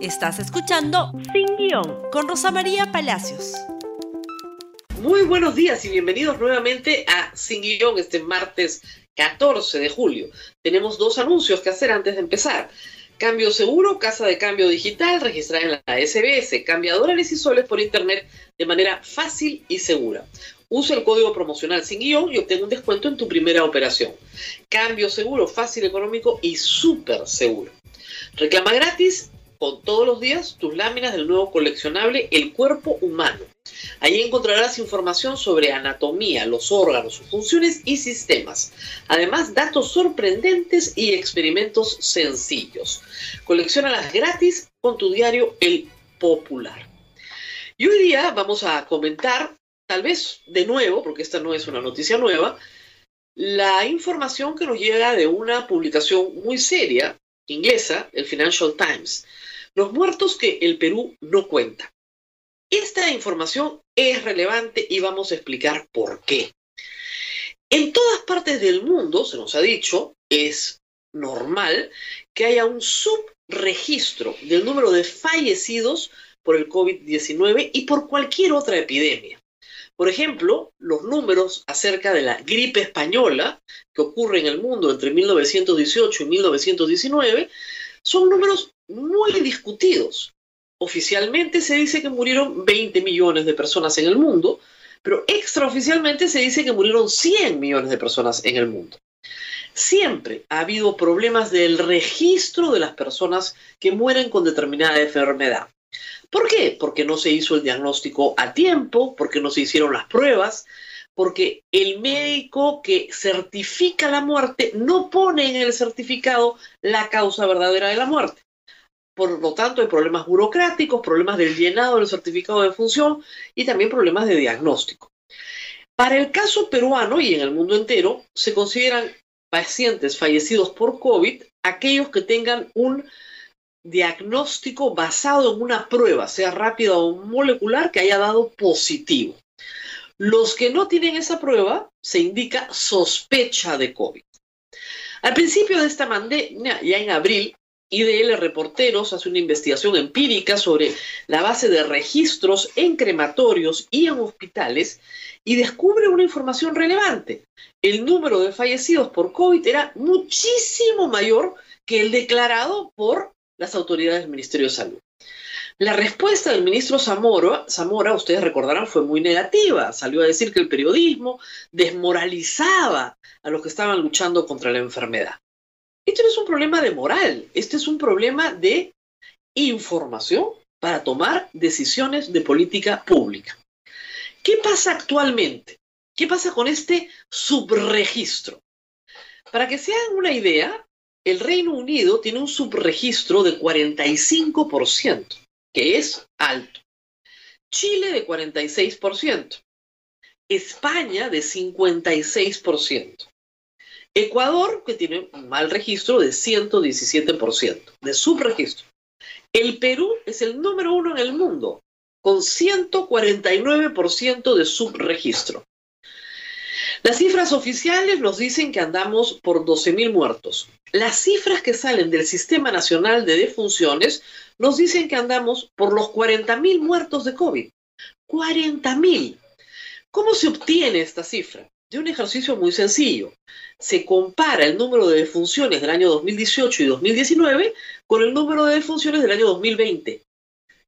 Estás escuchando Sin Guión con Rosa María Palacios. Muy buenos días y bienvenidos nuevamente a Sin Guión este martes 14 de julio. Tenemos dos anuncios que hacer antes de empezar. Cambio seguro, casa de cambio digital registrada en la SBS. Cambia dólares y soles por internet de manera fácil y segura. Usa el código promocional sin guion y obtén un descuento en tu primera operación. Cambio seguro, fácil, económico y súper seguro. Reclama gratis con todos los días tus láminas del nuevo coleccionable El cuerpo humano. Ahí encontrarás información sobre anatomía, los órganos, sus funciones y sistemas. Además, datos sorprendentes y experimentos sencillos. Colecciónalas gratis con tu diario El Popular. Y hoy día vamos a comentar, tal vez de nuevo, porque esta no es una noticia nueva, la información que nos llega de una publicación muy seria inglesa, el Financial Times, los muertos que el Perú no cuenta. Esta información es relevante y vamos a explicar por qué. En todas partes del mundo, se nos ha dicho, es normal que haya un subregistro del número de fallecidos por el COVID-19 y por cualquier otra epidemia. Por ejemplo, los números acerca de la gripe española que ocurre en el mundo entre 1918 y 1919 son números muy discutidos. Oficialmente se dice que murieron 20 millones de personas en el mundo, pero extraoficialmente se dice que murieron 100 millones de personas en el mundo. Siempre ha habido problemas del registro de las personas que mueren con determinada enfermedad. ¿Por qué? Porque no se hizo el diagnóstico a tiempo, porque no se hicieron las pruebas, porque el médico que certifica la muerte no pone en el certificado la causa verdadera de la muerte. Por lo tanto, hay problemas burocráticos, problemas del llenado del certificado de función y también problemas de diagnóstico. Para el caso peruano y en el mundo entero, se consideran pacientes fallecidos por COVID aquellos que tengan un diagnóstico basado en una prueba, sea rápida o molecular, que haya dado positivo. Los que no tienen esa prueba, se indica sospecha de COVID. Al principio de esta pandemia, ya en abril, IDL Reporteros hace una investigación empírica sobre la base de registros en crematorios y en hospitales y descubre una información relevante. El número de fallecidos por COVID era muchísimo mayor que el declarado por las autoridades del Ministerio de Salud. La respuesta del ministro Zamora, Zamora, ustedes recordarán, fue muy negativa. Salió a decir que el periodismo desmoralizaba a los que estaban luchando contra la enfermedad. Esto no es un problema de moral, este es un problema de información para tomar decisiones de política pública. ¿Qué pasa actualmente? ¿Qué pasa con este subregistro? Para que se hagan una idea, el Reino Unido tiene un subregistro de 45%, que es alto. Chile de 46%. España de 56%. Ecuador, que tiene un mal registro de 117% de subregistro. El Perú es el número uno en el mundo, con 149% de subregistro. Las cifras oficiales nos dicen que andamos por 12.000 muertos. Las cifras que salen del Sistema Nacional de Defunciones nos dicen que andamos por los 40.000 muertos de COVID. 40.000. ¿Cómo se obtiene esta cifra? De un ejercicio muy sencillo. Se compara el número de defunciones del año 2018 y 2019 con el número de defunciones del año 2020.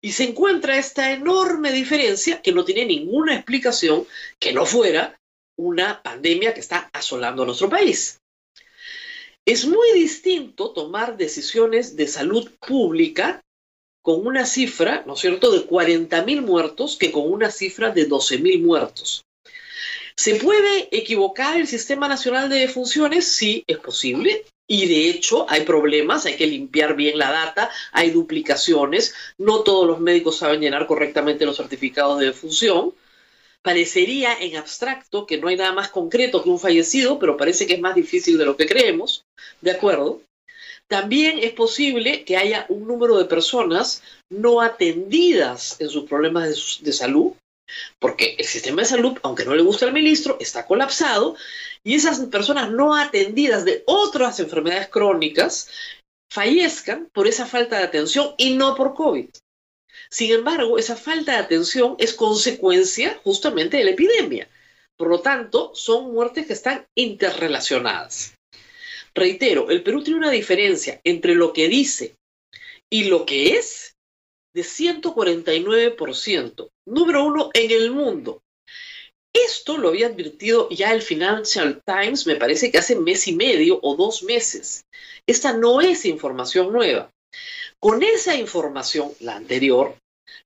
Y se encuentra esta enorme diferencia que no tiene ninguna explicación que no fuera una pandemia que está asolando a nuestro país. Es muy distinto tomar decisiones de salud pública con una cifra, ¿no es cierto?, de 40.000 muertos que con una cifra de 12.000 muertos. ¿Se puede equivocar el Sistema Nacional de Funciones? Sí, es posible. Y de hecho hay problemas, hay que limpiar bien la data, hay duplicaciones, no todos los médicos saben llenar correctamente los certificados de defunción. Parecería en abstracto que no hay nada más concreto que un fallecido, pero parece que es más difícil de lo que creemos, ¿de acuerdo? También es posible que haya un número de personas no atendidas en sus problemas de, de salud, porque el sistema de salud, aunque no le guste al ministro, está colapsado y esas personas no atendidas de otras enfermedades crónicas fallezcan por esa falta de atención y no por COVID. Sin embargo, esa falta de atención es consecuencia justamente de la epidemia. Por lo tanto, son muertes que están interrelacionadas. Reitero, el Perú tiene una diferencia entre lo que dice y lo que es de 149%. Número uno en el mundo. Esto lo había advertido ya el Financial Times, me parece que hace mes y medio o dos meses. Esta no es información nueva. Con esa información, la anterior,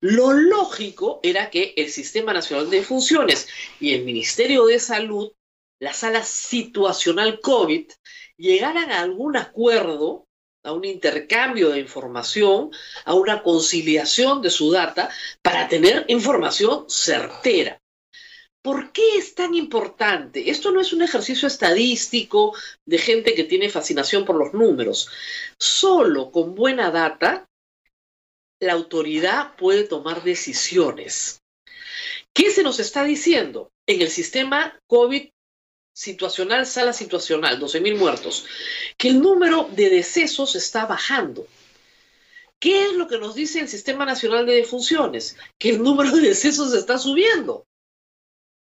lo lógico era que el Sistema Nacional de Funciones y el Ministerio de Salud, la sala situacional COVID, llegaran a algún acuerdo, a un intercambio de información, a una conciliación de su data para tener información certera. ¿Por qué es tan importante? Esto no es un ejercicio estadístico de gente que tiene fascinación por los números. Solo con buena data, la autoridad puede tomar decisiones. ¿Qué se nos está diciendo? En el sistema COVID situacional, sala situacional, 12.000 muertos, que el número de decesos está bajando. ¿Qué es lo que nos dice el Sistema Nacional de Defunciones? Que el número de decesos está subiendo.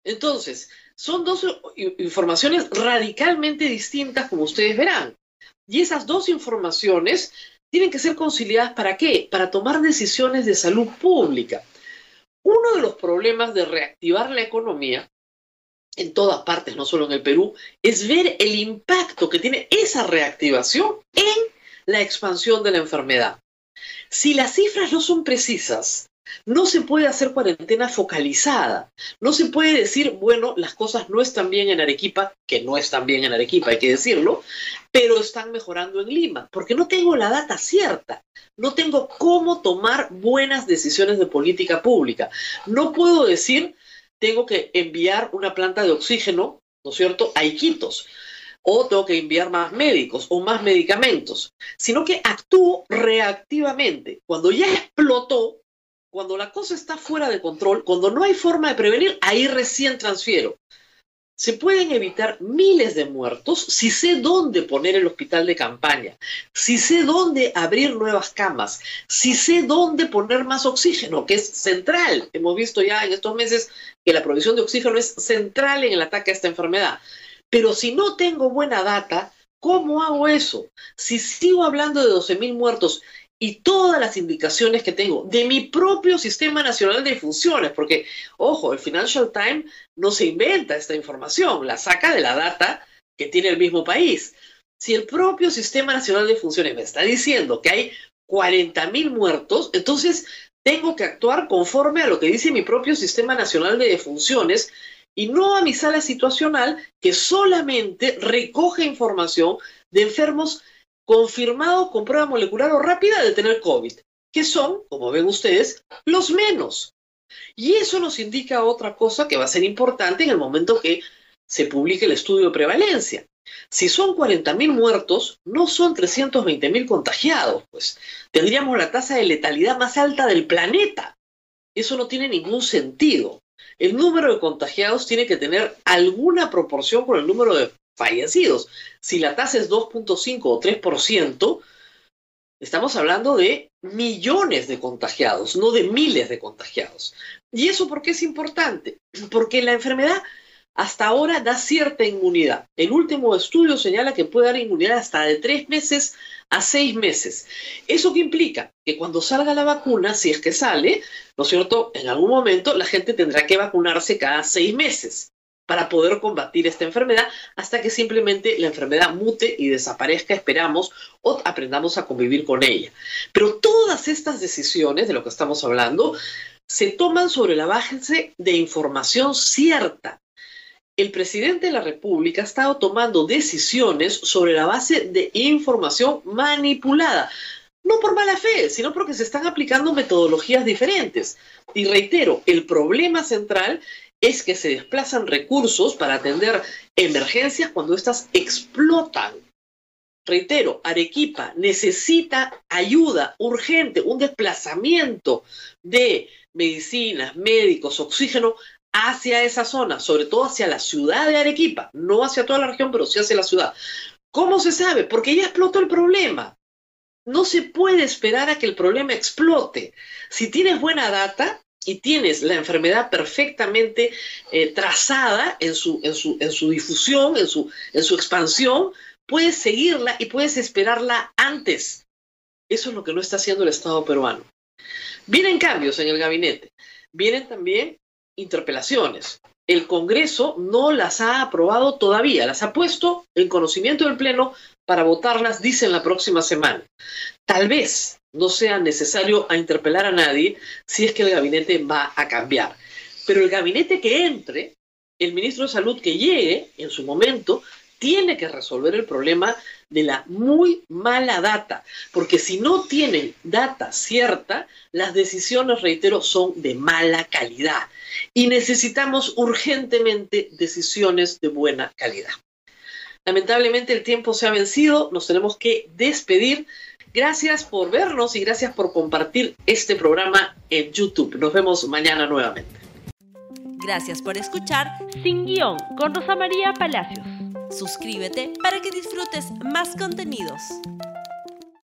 Entonces, son dos informaciones radicalmente distintas, como ustedes verán. Y esas dos informaciones tienen que ser conciliadas para qué? Para tomar decisiones de salud pública. Uno de los problemas de reactivar la economía en todas partes, no solo en el Perú, es ver el impacto que tiene esa reactivación en la expansión de la enfermedad. Si las cifras no son precisas, no se puede hacer cuarentena focalizada. No se puede decir, bueno, las cosas no están bien en Arequipa, que no están bien en Arequipa, hay que decirlo, pero están mejorando en Lima, porque no tengo la data cierta. No tengo cómo tomar buenas decisiones de política pública. No puedo decir, tengo que enviar una planta de oxígeno, ¿no es cierto?, a Iquitos o tengo que enviar más médicos o más medicamentos, sino que actúo reactivamente. Cuando ya explotó, cuando la cosa está fuera de control, cuando no hay forma de prevenir, ahí recién transfiero. Se pueden evitar miles de muertos si sé dónde poner el hospital de campaña, si sé dónde abrir nuevas camas, si sé dónde poner más oxígeno, que es central. Hemos visto ya en estos meses que la provisión de oxígeno es central en el ataque a esta enfermedad. Pero si no tengo buena data, ¿cómo hago eso? Si sigo hablando de 12.000 muertos y todas las indicaciones que tengo de mi propio Sistema Nacional de Funciones, porque, ojo, el Financial Times no se inventa esta información, la saca de la data que tiene el mismo país. Si el propio Sistema Nacional de Funciones me está diciendo que hay 40.000 muertos, entonces tengo que actuar conforme a lo que dice mi propio Sistema Nacional de Funciones y no a mi sala situacional que solamente recoge información de enfermos confirmado con prueba molecular o rápida de tener COVID, que son, como ven ustedes, los menos. Y eso nos indica otra cosa que va a ser importante en el momento que se publique el estudio de prevalencia. Si son 40.000 muertos, no son 320.000 contagiados, pues tendríamos la tasa de letalidad más alta del planeta. Eso no tiene ningún sentido. El número de contagiados tiene que tener alguna proporción con el número de fallecidos. Si la tasa es 2.5 o 3%, estamos hablando de millones de contagiados, no de miles de contagiados. ¿Y eso por qué es importante? Porque la enfermedad hasta ahora da cierta inmunidad. El último estudio señala que puede dar inmunidad hasta de tres meses a seis meses. ¿Eso qué implica? Que cuando salga la vacuna, si es que sale, ¿no es cierto? En algún momento la gente tendrá que vacunarse cada seis meses para poder combatir esta enfermedad hasta que simplemente la enfermedad mute y desaparezca, esperamos, o aprendamos a convivir con ella. Pero todas estas decisiones de lo que estamos hablando se toman sobre la base de información cierta. El presidente de la República ha estado tomando decisiones sobre la base de información manipulada. No por mala fe, sino porque se están aplicando metodologías diferentes. Y reitero, el problema central es que se desplazan recursos para atender emergencias cuando éstas explotan. Reitero, Arequipa necesita ayuda urgente, un desplazamiento de medicinas, médicos, oxígeno hacia esa zona, sobre todo hacia la ciudad de Arequipa, no hacia toda la región, pero sí hacia la ciudad. ¿Cómo se sabe? Porque ya explotó el problema. no se puede esperar a que el problema explote. Si tienes buena data y tienes la enfermedad perfectamente eh, trazada en su, en, su, en su, difusión, en su, en su expansión, puedes seguirla y puedes esperarla antes. Eso es lo que no está haciendo el Estado peruano. Vienen cambios en el gabinete, vienen también interpelaciones. El Congreso no las ha aprobado todavía, las ha puesto en conocimiento del Pleno para votarlas, dicen la próxima semana. Tal vez no sea necesario interpelar a nadie si es que el gabinete va a cambiar. Pero el gabinete que entre, el ministro de Salud que llegue en su momento, tiene que resolver el problema de la muy mala data, porque si no tienen data cierta, las decisiones, reitero, son de mala calidad y necesitamos urgentemente decisiones de buena calidad. Lamentablemente el tiempo se ha vencido, nos tenemos que despedir. Gracias por vernos y gracias por compartir este programa en YouTube. Nos vemos mañana nuevamente. Gracias por escuchar Sin Guión con Rosa María Palacios. Suscríbete para que disfrutes más contenidos.